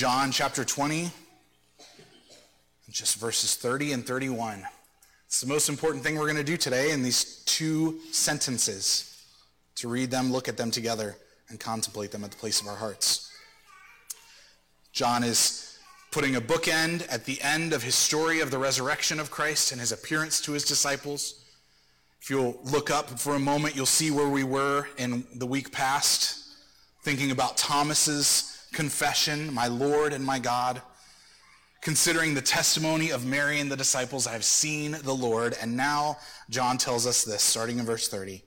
John chapter 20, just verses 30 and 31. It's the most important thing we're going to do today in these two sentences to read them, look at them together, and contemplate them at the place of our hearts. John is putting a bookend at the end of his story of the resurrection of Christ and his appearance to his disciples. If you'll look up for a moment, you'll see where we were in the week past, thinking about Thomas's confession, my Lord and my God considering the testimony of Mary and the disciples, I have seen the Lord. And now John tells us this, starting in verse 30.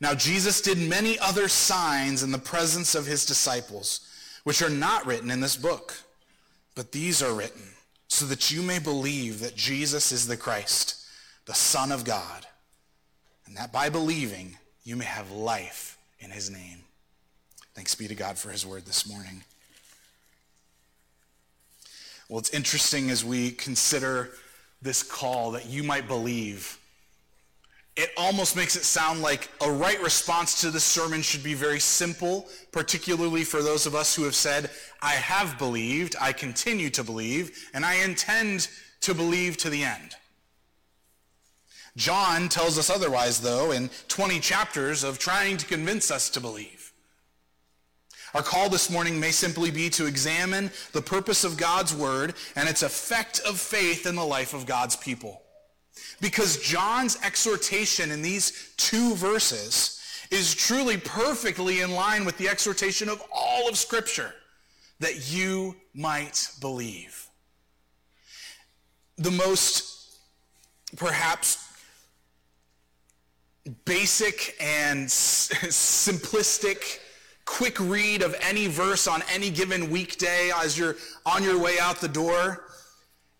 Now Jesus did many other signs in the presence of his disciples, which are not written in this book. But these are written so that you may believe that Jesus is the Christ, the Son of God, and that by believing you may have life in his name. Thanks be to God for his word this morning. Well, it's interesting as we consider this call that you might believe. It almost makes it sound like a right response to this sermon should be very simple, particularly for those of us who have said, I have believed, I continue to believe, and I intend to believe to the end. John tells us otherwise, though, in 20 chapters of trying to convince us to believe. Our call this morning may simply be to examine the purpose of God's word and its effect of faith in the life of God's people. Because John's exhortation in these two verses is truly perfectly in line with the exhortation of all of Scripture that you might believe. The most, perhaps, basic and simplistic quick read of any verse on any given weekday as you're on your way out the door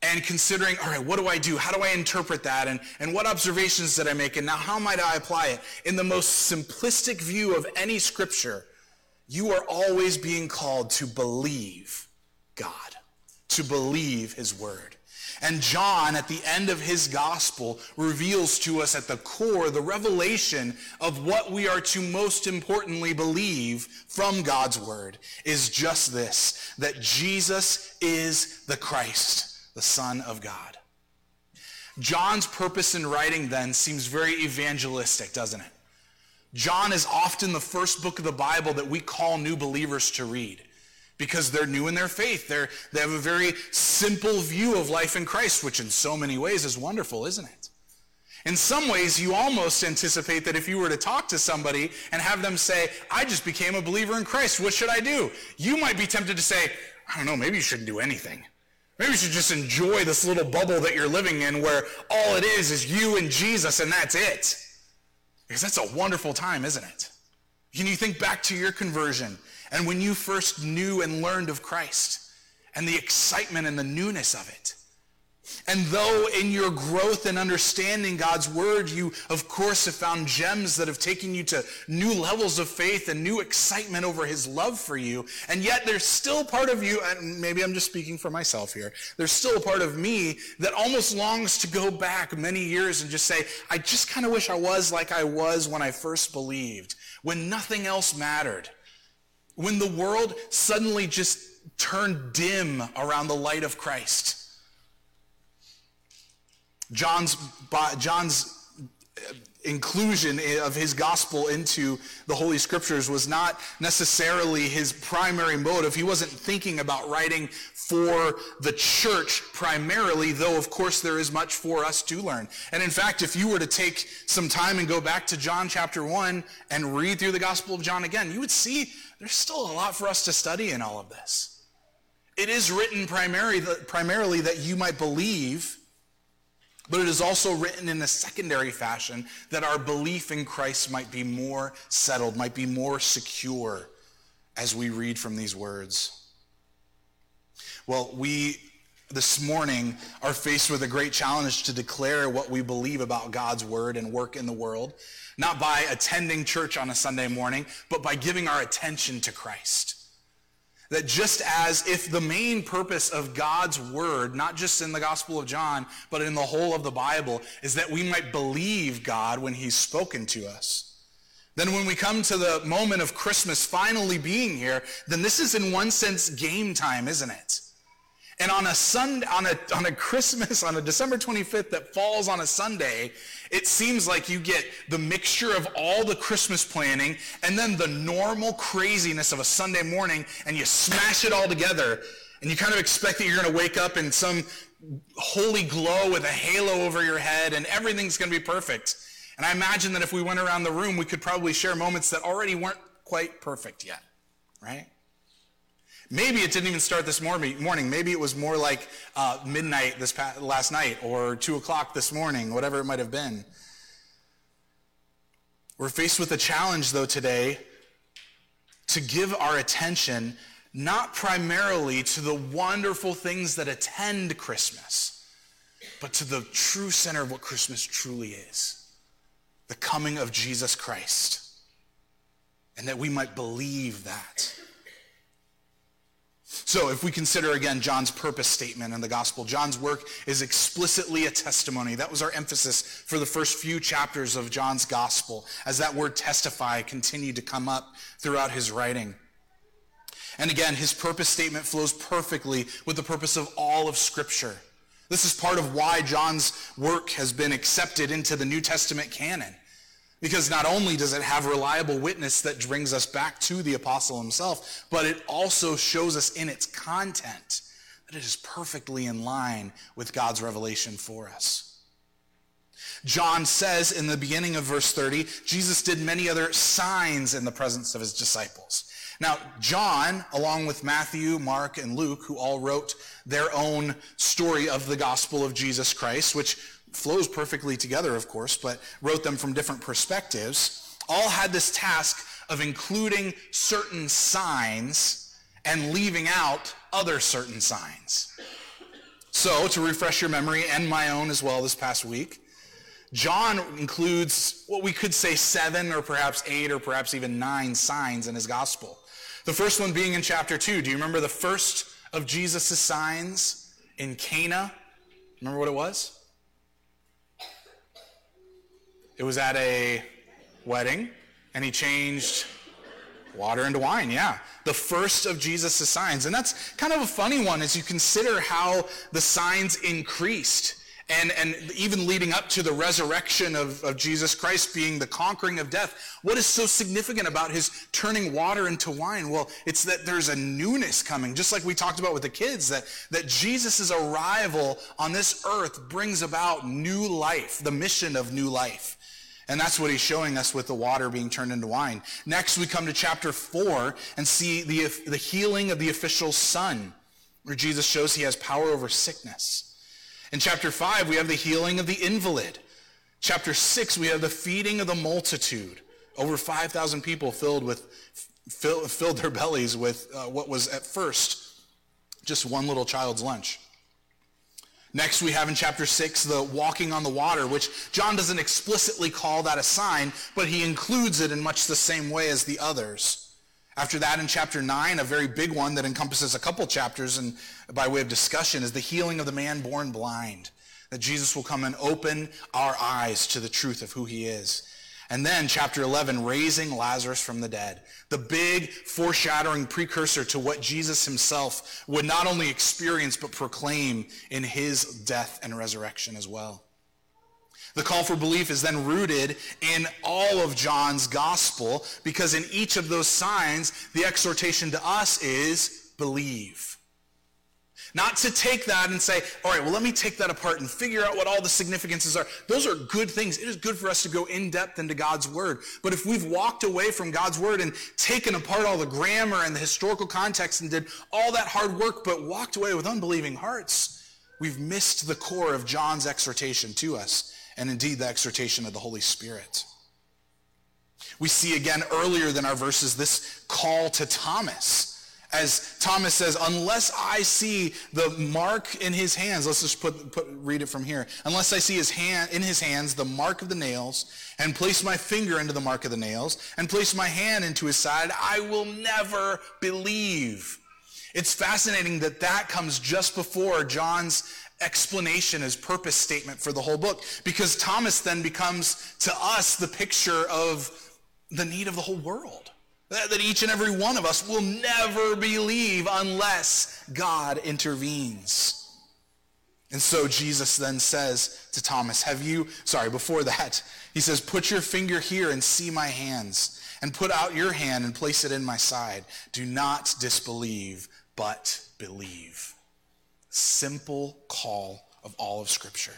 and considering, all right, what do I do? How do I interpret that? And, and what observations did I make? And now how might I apply it? In the most simplistic view of any scripture, you are always being called to believe God, to believe his word. And John, at the end of his gospel, reveals to us at the core the revelation of what we are to most importantly believe from God's word is just this, that Jesus is the Christ, the Son of God. John's purpose in writing then seems very evangelistic, doesn't it? John is often the first book of the Bible that we call new believers to read because they're new in their faith. They're, they have a very simple view of life in Christ, which in so many ways is wonderful, isn't it? In some ways, you almost anticipate that if you were to talk to somebody and have them say, I just became a believer in Christ, what should I do? You might be tempted to say, I don't know, maybe you shouldn't do anything. Maybe you should just enjoy this little bubble that you're living in where all it is is you and Jesus and that's it. Because that's a wonderful time, isn't it? Can you think back to your conversion and when you first knew and learned of Christ and the excitement and the newness of it. And though in your growth and understanding God's word, you of course have found gems that have taken you to new levels of faith and new excitement over his love for you. And yet there's still part of you, and maybe I'm just speaking for myself here, there's still a part of me that almost longs to go back many years and just say, I just kind of wish I was like I was when I first believed, when nothing else mattered when the world suddenly just turned dim around the light of Christ. John's, John's inclusion of his gospel into the Holy Scriptures was not necessarily his primary motive. He wasn't thinking about writing for the church primarily, though of course there is much for us to learn. And in fact, if you were to take some time and go back to John chapter 1 and read through the Gospel of John again, you would see there's still a lot for us to study in all of this. It is written primarily, primarily that you might believe but it is also written in a secondary fashion that our belief in Christ might be more settled, might be more secure as we read from these words. Well, we this morning are faced with a great challenge to declare what we believe about God's word and work in the world, not by attending church on a Sunday morning, but by giving our attention to Christ. That just as if the main purpose of God's word, not just in the Gospel of John, but in the whole of the Bible, is that we might believe God when he's spoken to us, then when we come to the moment of Christmas finally being here, then this is in one sense game time, isn't it? And on a Sunday, on a, on a Christmas, on a December 25th that falls on a Sunday, it seems like you get the mixture of all the Christmas planning and then the normal craziness of a Sunday morning and you smash it all together and you kind of expect that you're going to wake up in some holy glow with a halo over your head and everything's going to be perfect. And I imagine that if we went around the room, we could probably share moments that already weren't quite perfect yet, right? Maybe it didn't even start this morning. Maybe it was more like uh, midnight this past, last night or 2 o'clock this morning, whatever it might have been. We're faced with a challenge, though, today to give our attention not primarily to the wonderful things that attend Christmas, but to the true center of what Christmas truly is the coming of Jesus Christ. And that we might believe that. So, if we consider again John's purpose statement in the gospel, John's work is explicitly a testimony. That was our emphasis for the first few chapters of John's gospel, as that word testify continued to come up throughout his writing. And again, his purpose statement flows perfectly with the purpose of all of Scripture. This is part of why John's work has been accepted into the New Testament canon. Because not only does it have reliable witness that brings us back to the apostle himself, but it also shows us in its content that it is perfectly in line with God's revelation for us. John says in the beginning of verse 30, Jesus did many other signs in the presence of his disciples. Now, John, along with Matthew, Mark, and Luke, who all wrote their own story of the gospel of Jesus Christ, which flows perfectly together, of course, but wrote them from different perspectives, all had this task of including certain signs and leaving out other certain signs. So, to refresh your memory and my own as well this past week, John includes what we could say seven or perhaps eight or perhaps even nine signs in his gospel. The first one being in chapter 2. Do you remember the first of Jesus' signs in Cana? Remember what it was? It was at a wedding, and he changed water into wine, yeah. The first of Jesus' signs. And that's kind of a funny one as you consider how the signs increased and, and even leading up to the resurrection of, of Jesus Christ being the conquering of death, what is so significant about his turning water into wine? Well, it's that there's a newness coming, just like we talked about with the kids, that, that Jesus' arrival on this earth brings about new life, the mission of new life. And that's what he's showing us with the water being turned into wine. Next, we come to chapter 4 and see the, the healing of the official's son, where Jesus shows he has power over sickness. In chapter 5, we have the healing of the invalid. Chapter 6, we have the feeding of the multitude. Over 5,000 people filled, with, fill, filled their bellies with uh, what was at first just one little child's lunch. Next, we have in chapter 6 the walking on the water, which John doesn't explicitly call that a sign, but he includes it in much the same way as the others. After that, in chapter 9, a very big one that encompasses a couple chapters and by way of discussion is the healing of the man born blind. That Jesus will come and open our eyes to the truth of who he is. And then chapter 11, raising Lazarus from the dead. The big foreshadowing precursor to what Jesus himself would not only experience but proclaim in his death and resurrection as well. The call for belief is then rooted in all of John's gospel because in each of those signs, the exhortation to us is believe. Not to take that and say, all right, well, let me take that apart and figure out what all the significances are. Those are good things. It is good for us to go in depth into God's word. But if we've walked away from God's word and taken apart all the grammar and the historical context and did all that hard work, but walked away with unbelieving hearts, we've missed the core of John's exhortation to us and indeed the exhortation of the Holy Spirit. We see again earlier than our verses this call to Thomas. As Thomas says, unless I see the mark in his hands, let's just put, put, read it from here. Unless I see his hand in his hands the mark of the nails, and place my finger into the mark of the nails, and place my hand into his side, I will never believe. It's fascinating that that comes just before John's explanation, his purpose statement for the whole book. Because Thomas then becomes to us the picture of the need of the whole world. That, each and every one of us will never believe unless God intervenes. And so Jesus then says to Thomas, Have you, sorry, before that, he says, Put your finger here and see my hands, and put out your hand and place it in my side. Do not disbelieve, but believe. Simple call of all of Scripture.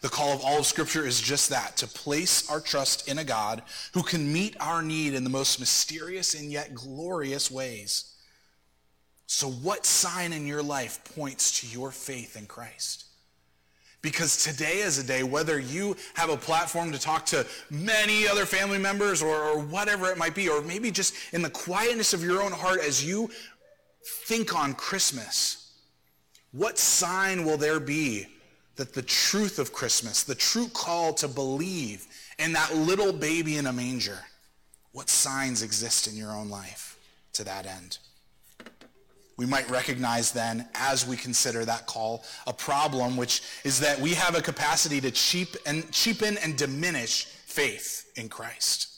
The call of all of Scripture is just that, to place our trust in a God who can meet our need in the most mysterious and yet glorious ways. So what sign in your life points to your faith in Christ? Because today is a day, whether you have a platform to talk to many other family members or, or, whatever it might be, or maybe just in the quietness of your own heart as you think on Christmas, what sign will there be that the truth of Christmas, the true call to believe in that little baby in a manger, what signs exist in your own life to that end? We might recognize then, as we consider that call, a problem, which is that we have a capacity to cheap and, cheapen and diminish faith in Christ.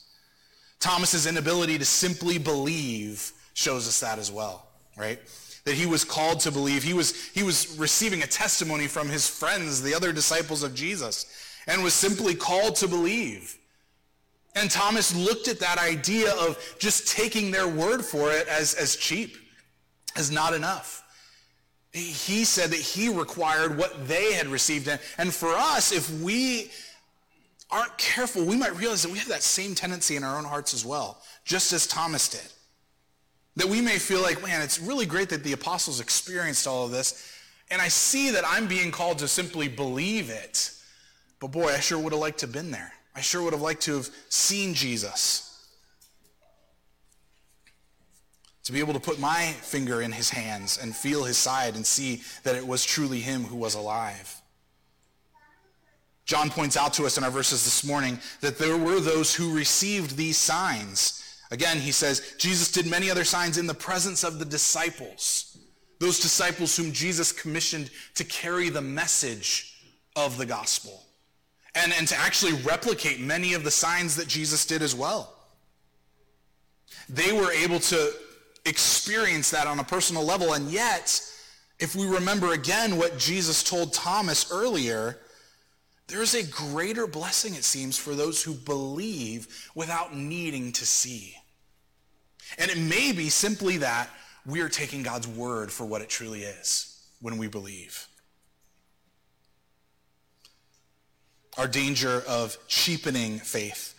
Thomas's inability to simply believe shows us that as well, right? That he was called to believe. He was, he was receiving a testimony from his friends, the other disciples of Jesus, and was simply called to believe. And Thomas looked at that idea of just taking their word for it as, as cheap, as not enough. He said that he required what they had received. And for us, if we aren't careful, we might realize that we have that same tendency in our own hearts as well, just as Thomas did. That we may feel like, man, it's really great that the apostles experienced all of this, and I see that I'm being called to simply believe it. But boy, I sure would have liked to have been there. I sure would have liked to have seen Jesus. To be able to put my finger in his hands and feel his side and see that it was truly him who was alive. John points out to us in our verses this morning that there were those who received these signs Again, he says, Jesus did many other signs in the presence of the disciples, those disciples whom Jesus commissioned to carry the message of the gospel and, and to actually replicate many of the signs that Jesus did as well. They were able to experience that on a personal level, and yet, if we remember again what Jesus told Thomas earlier, there's a greater blessing, it seems, for those who believe without needing to see. And it may be simply that we are taking God's word for what it truly is when we believe. Our danger of cheapening faith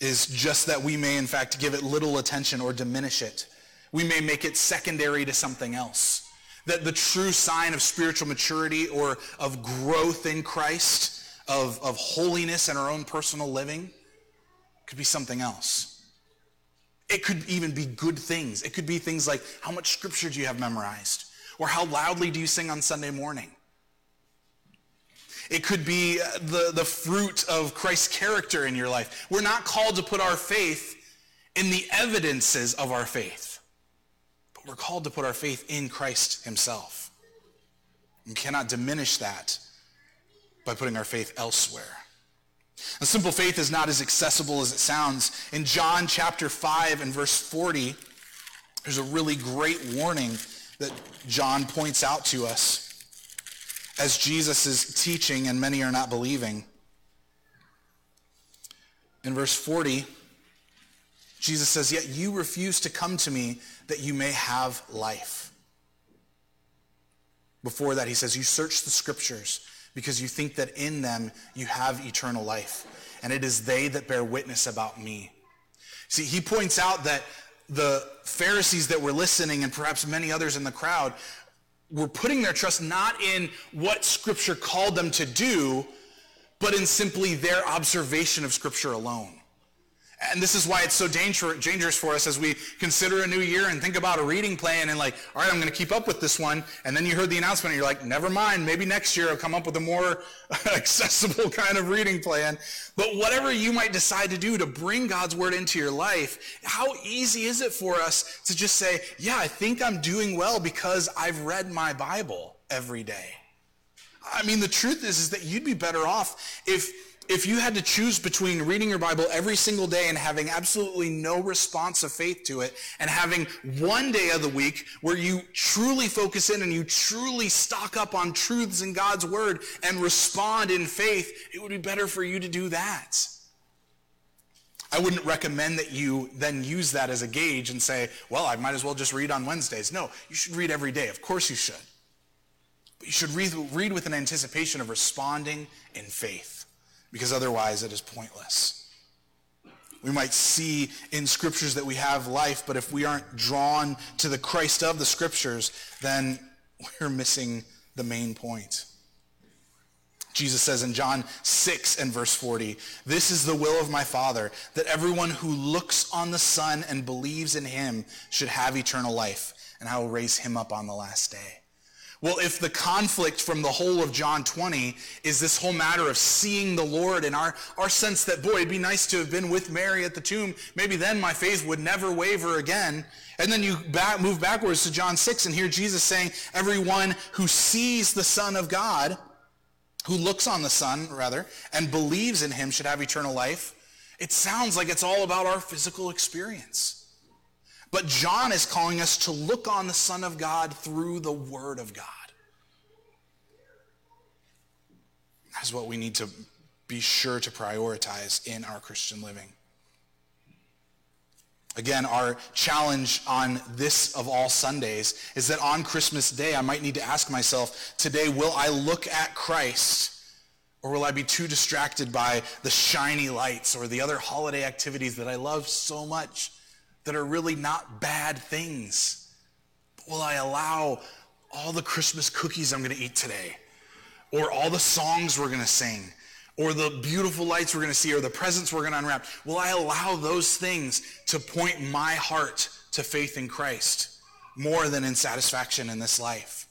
is just that we may, in fact, give it little attention or diminish it. We may make it secondary to something else. That the true sign of spiritual maturity or of growth in Christ, of, of holiness in our own personal living, could be something else. It could even be good things. It could be things like how much scripture do you have memorized? Or how loudly do you sing on Sunday morning? It could be uh, the, the fruit of Christ's character in your life. We're not called to put our faith in the evidences of our faith, but we're called to put our faith in Christ himself. We cannot diminish that by putting our faith elsewhere. A simple faith is not as accessible as it sounds. In John chapter 5 and verse 40, there's a really great warning that John points out to us as Jesus is teaching and many are not believing. In verse 40, Jesus says, Yet you refuse to come to me that you may have life. Before that, he says, You search the scriptures because you think that in them you have eternal life. And it is they that bear witness about me. See, he points out that the Pharisees that were listening and perhaps many others in the crowd were putting their trust not in what Scripture called them to do, but in simply their observation of Scripture alone. And this is why it's so dangerous for us as we consider a new year and think about a reading plan and like, all right, I'm going to keep up with this one. And then you heard the announcement and you're like, never mind, maybe next year I'll come up with a more accessible kind of reading plan. But whatever you might decide to do to bring God's word into your life, how easy is it for us to just say, yeah, I think I'm doing well because I've read my Bible every day. I mean, the truth is, is that you'd be better off if if you had to choose between reading your Bible every single day and having absolutely no response of faith to it, and having one day of the week where you truly focus in and you truly stock up on truths in God's Word and respond in faith, it would be better for you to do that. I wouldn't recommend that you then use that as a gauge and say, well, I might as well just read on Wednesdays. No, you should read every day. Of course you should. But you should read, read with an anticipation of responding in faith, because otherwise it is pointless. We might see in scriptures that we have life, but if we aren't drawn to the Christ of the scriptures, then we're missing the main point. Jesus says in John 6 and verse 40, This is the will of my Father, that everyone who looks on the Son and believes in him should have eternal life, and I will raise him up on the last day. Well, if the conflict from the whole of John 20 is this whole matter of seeing the Lord and our, our sense that, boy, it'd be nice to have been with Mary at the tomb, maybe then my faith would never waver again. And then you back, move backwards to John 6 and hear Jesus saying, everyone who sees the Son of God who looks on the Son, rather, and believes in him should have eternal life, it sounds like it's all about our physical experience. But John is calling us to look on the Son of God through the Word of God. That's what we need to be sure to prioritize in our Christian living. Again, our challenge on this of all Sundays is that on Christmas Day, I might need to ask myself, today, will I look at Christ or will I be too distracted by the shiny lights or the other holiday activities that I love so much that are really not bad things? Will I allow all the Christmas cookies I'm going to eat today? Or all the songs we're going to sing? Or the beautiful lights we're going to see? Or the presents we're going to unwrap, will I allow those things to point my heart to faith in Christ more than in satisfaction in this life?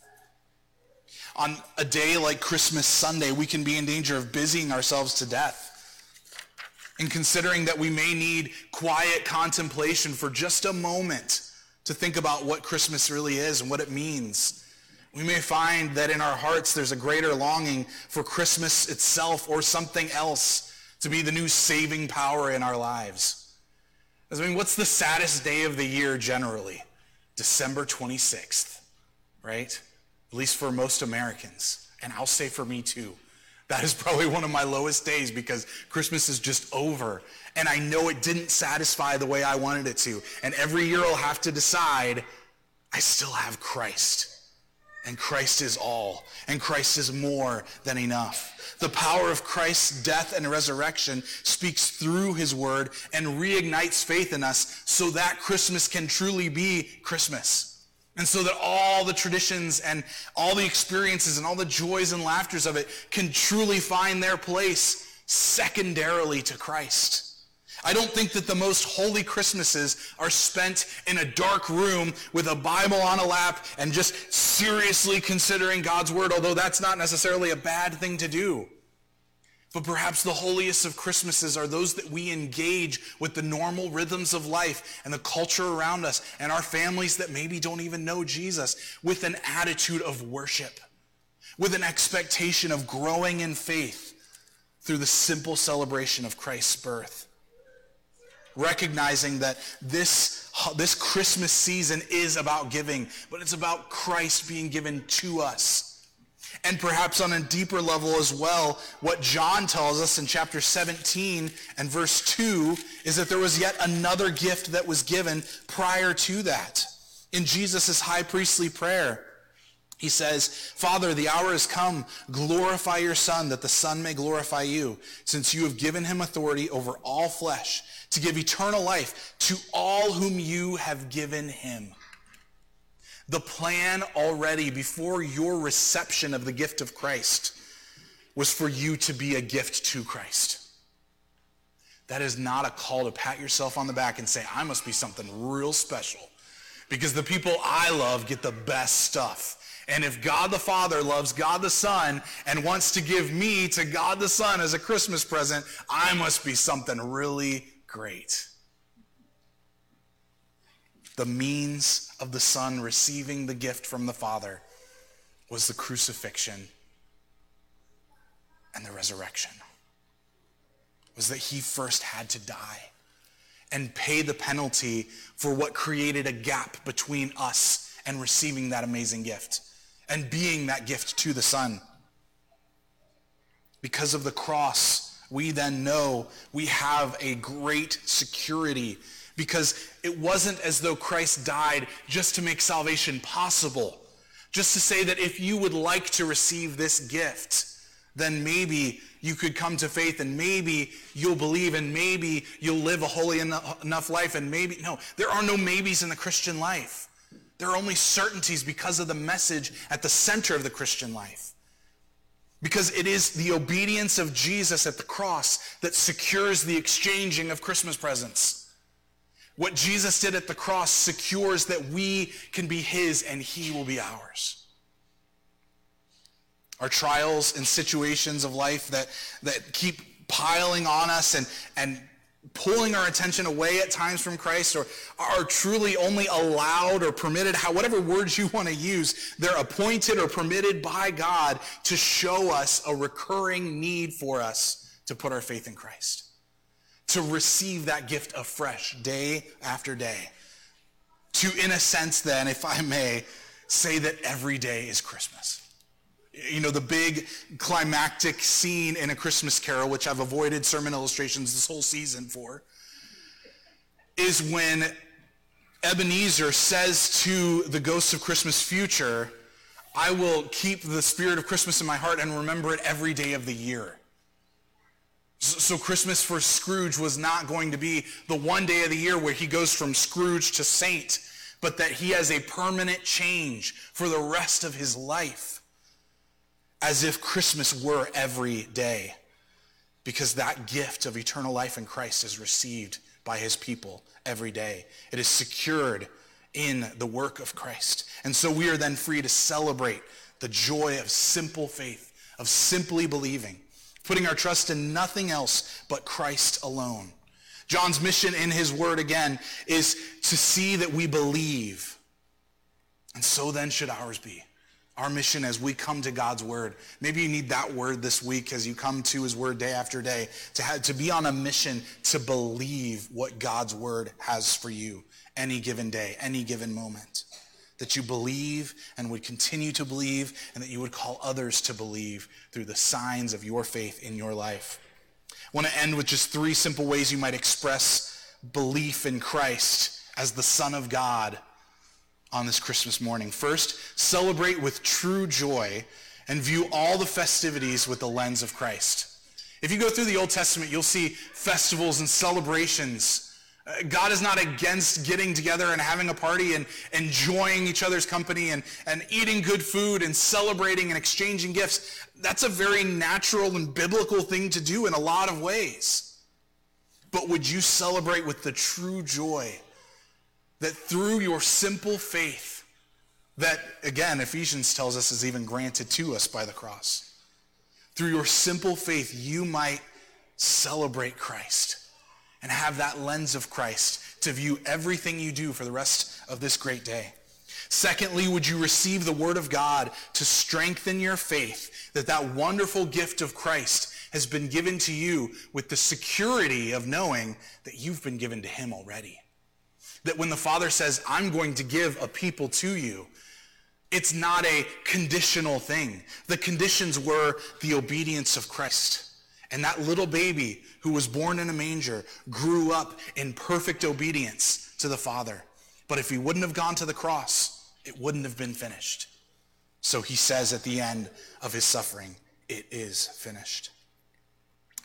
On a day like Christmas Sunday, we can be in danger of busying ourselves to death and considering that we may need quiet contemplation for just a moment to think about what Christmas really is and what it means we may find that in our hearts there's a greater longing for Christmas itself or something else to be the new saving power in our lives. I mean, what's the saddest day of the year generally? December 26th, right? At least for most Americans. And I'll say for me too. That is probably one of my lowest days because Christmas is just over. And I know it didn't satisfy the way I wanted it to. And every year I'll have to decide, I still have Christ. And Christ is all. And Christ is more than enough. The power of Christ's death and resurrection speaks through his word and reignites faith in us so that Christmas can truly be Christmas. And so that all the traditions and all the experiences and all the joys and laughters of it can truly find their place secondarily to Christ. I don't think that the most holy Christmases are spent in a dark room with a Bible on a lap and just seriously considering God's word, although that's not necessarily a bad thing to do. But perhaps the holiest of Christmases are those that we engage with the normal rhythms of life and the culture around us and our families that maybe don't even know Jesus with an attitude of worship, with an expectation of growing in faith through the simple celebration of Christ's birth recognizing that this, this Christmas season is about giving, but it's about Christ being given to us. And perhaps on a deeper level as well, what John tells us in chapter 17 and verse 2 is that there was yet another gift that was given prior to that. In Jesus' high priestly prayer, he says, Father, the hour has come. Glorify your Son, that the Son may glorify you, since you have given him authority over all flesh to give eternal life to all whom you have given him. The plan already before your reception of the gift of Christ was for you to be a gift to Christ. That is not a call to pat yourself on the back and say, I must be something real special because the people I love get the best stuff. And if God the Father loves God the Son and wants to give me to God the Son as a Christmas present, I must be something really great. The means of the Son receiving the gift from the Father was the crucifixion and the resurrection. was that he first had to die and pay the penalty for what created a gap between us and receiving that amazing gift and being that gift to the Son. Because of the cross, we then know we have a great security because it wasn't as though Christ died just to make salvation possible, just to say that if you would like to receive this gift, then maybe you could come to faith and maybe you'll believe and maybe you'll live a holy enough life and maybe, no, there are no maybes in the Christian life. There are only certainties because of the message at the center of the Christian life. Because it is the obedience of Jesus at the cross that secures the exchanging of Christmas presents. What Jesus did at the cross secures that we can be his and he will be ours. Our trials and situations of life that, that keep piling on us and, and pulling our attention away at times from Christ or are truly only allowed or permitted, how, whatever words you want to use, they're appointed or permitted by God to show us a recurring need for us to put our faith in Christ to receive that gift afresh day after day. To, in a sense, then, if I may, say that every day is Christmas. You know, the big climactic scene in A Christmas Carol, which I've avoided sermon illustrations this whole season for, is when Ebenezer says to the ghosts of Christmas future, I will keep the spirit of Christmas in my heart and remember it every day of the year. So Christmas for Scrooge was not going to be the one day of the year where he goes from Scrooge to saint, but that he has a permanent change for the rest of his life. As if Christmas were every day. Because that gift of eternal life in Christ is received by his people every day. It is secured in the work of Christ. And so we are then free to celebrate the joy of simple faith, of simply believing putting our trust in nothing else but Christ alone. John's mission in his word again is to see that we believe. And so then should ours be. Our mission as we come to God's word. Maybe you need that word this week as you come to his word day after day to have, to be on a mission to believe what God's word has for you any given day, any given moment that you believe and would continue to believe, and that you would call others to believe through the signs of your faith in your life. I want to end with just three simple ways you might express belief in Christ as the Son of God on this Christmas morning. First, celebrate with true joy and view all the festivities with the lens of Christ. If you go through the Old Testament, you'll see festivals and celebrations God is not against getting together and having a party and enjoying each other's company and, and eating good food and celebrating and exchanging gifts. That's a very natural and biblical thing to do in a lot of ways. But would you celebrate with the true joy that through your simple faith, that again, Ephesians tells us is even granted to us by the cross, through your simple faith, you might celebrate Christ and have that lens of Christ to view everything you do for the rest of this great day. Secondly, would you receive the word of God to strengthen your faith that that wonderful gift of Christ has been given to you with the security of knowing that you've been given to him already. That when the Father says, I'm going to give a people to you, it's not a conditional thing. The conditions were the obedience of Christ. And that little baby who was born in a manger grew up in perfect obedience to the Father. But if he wouldn't have gone to the cross, it wouldn't have been finished. So he says at the end of his suffering, it is finished.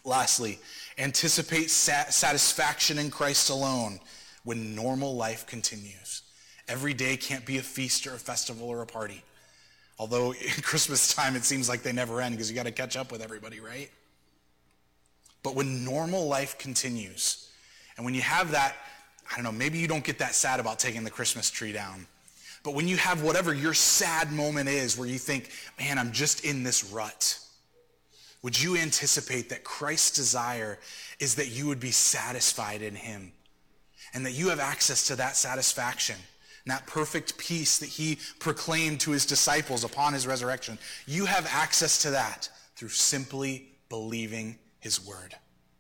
Lastly, anticipate satisfaction in Christ alone when normal life continues. Every day can't be a feast or a festival or a party. Although in Christmas time it seems like they never end because you got to catch up with everybody, right? But when normal life continues, and when you have that, I don't know, maybe you don't get that sad about taking the Christmas tree down. But when you have whatever your sad moment is where you think, man, I'm just in this rut, would you anticipate that Christ's desire is that you would be satisfied in him and that you have access to that satisfaction that perfect peace that he proclaimed to his disciples upon his resurrection? You have access to that through simply believing his word.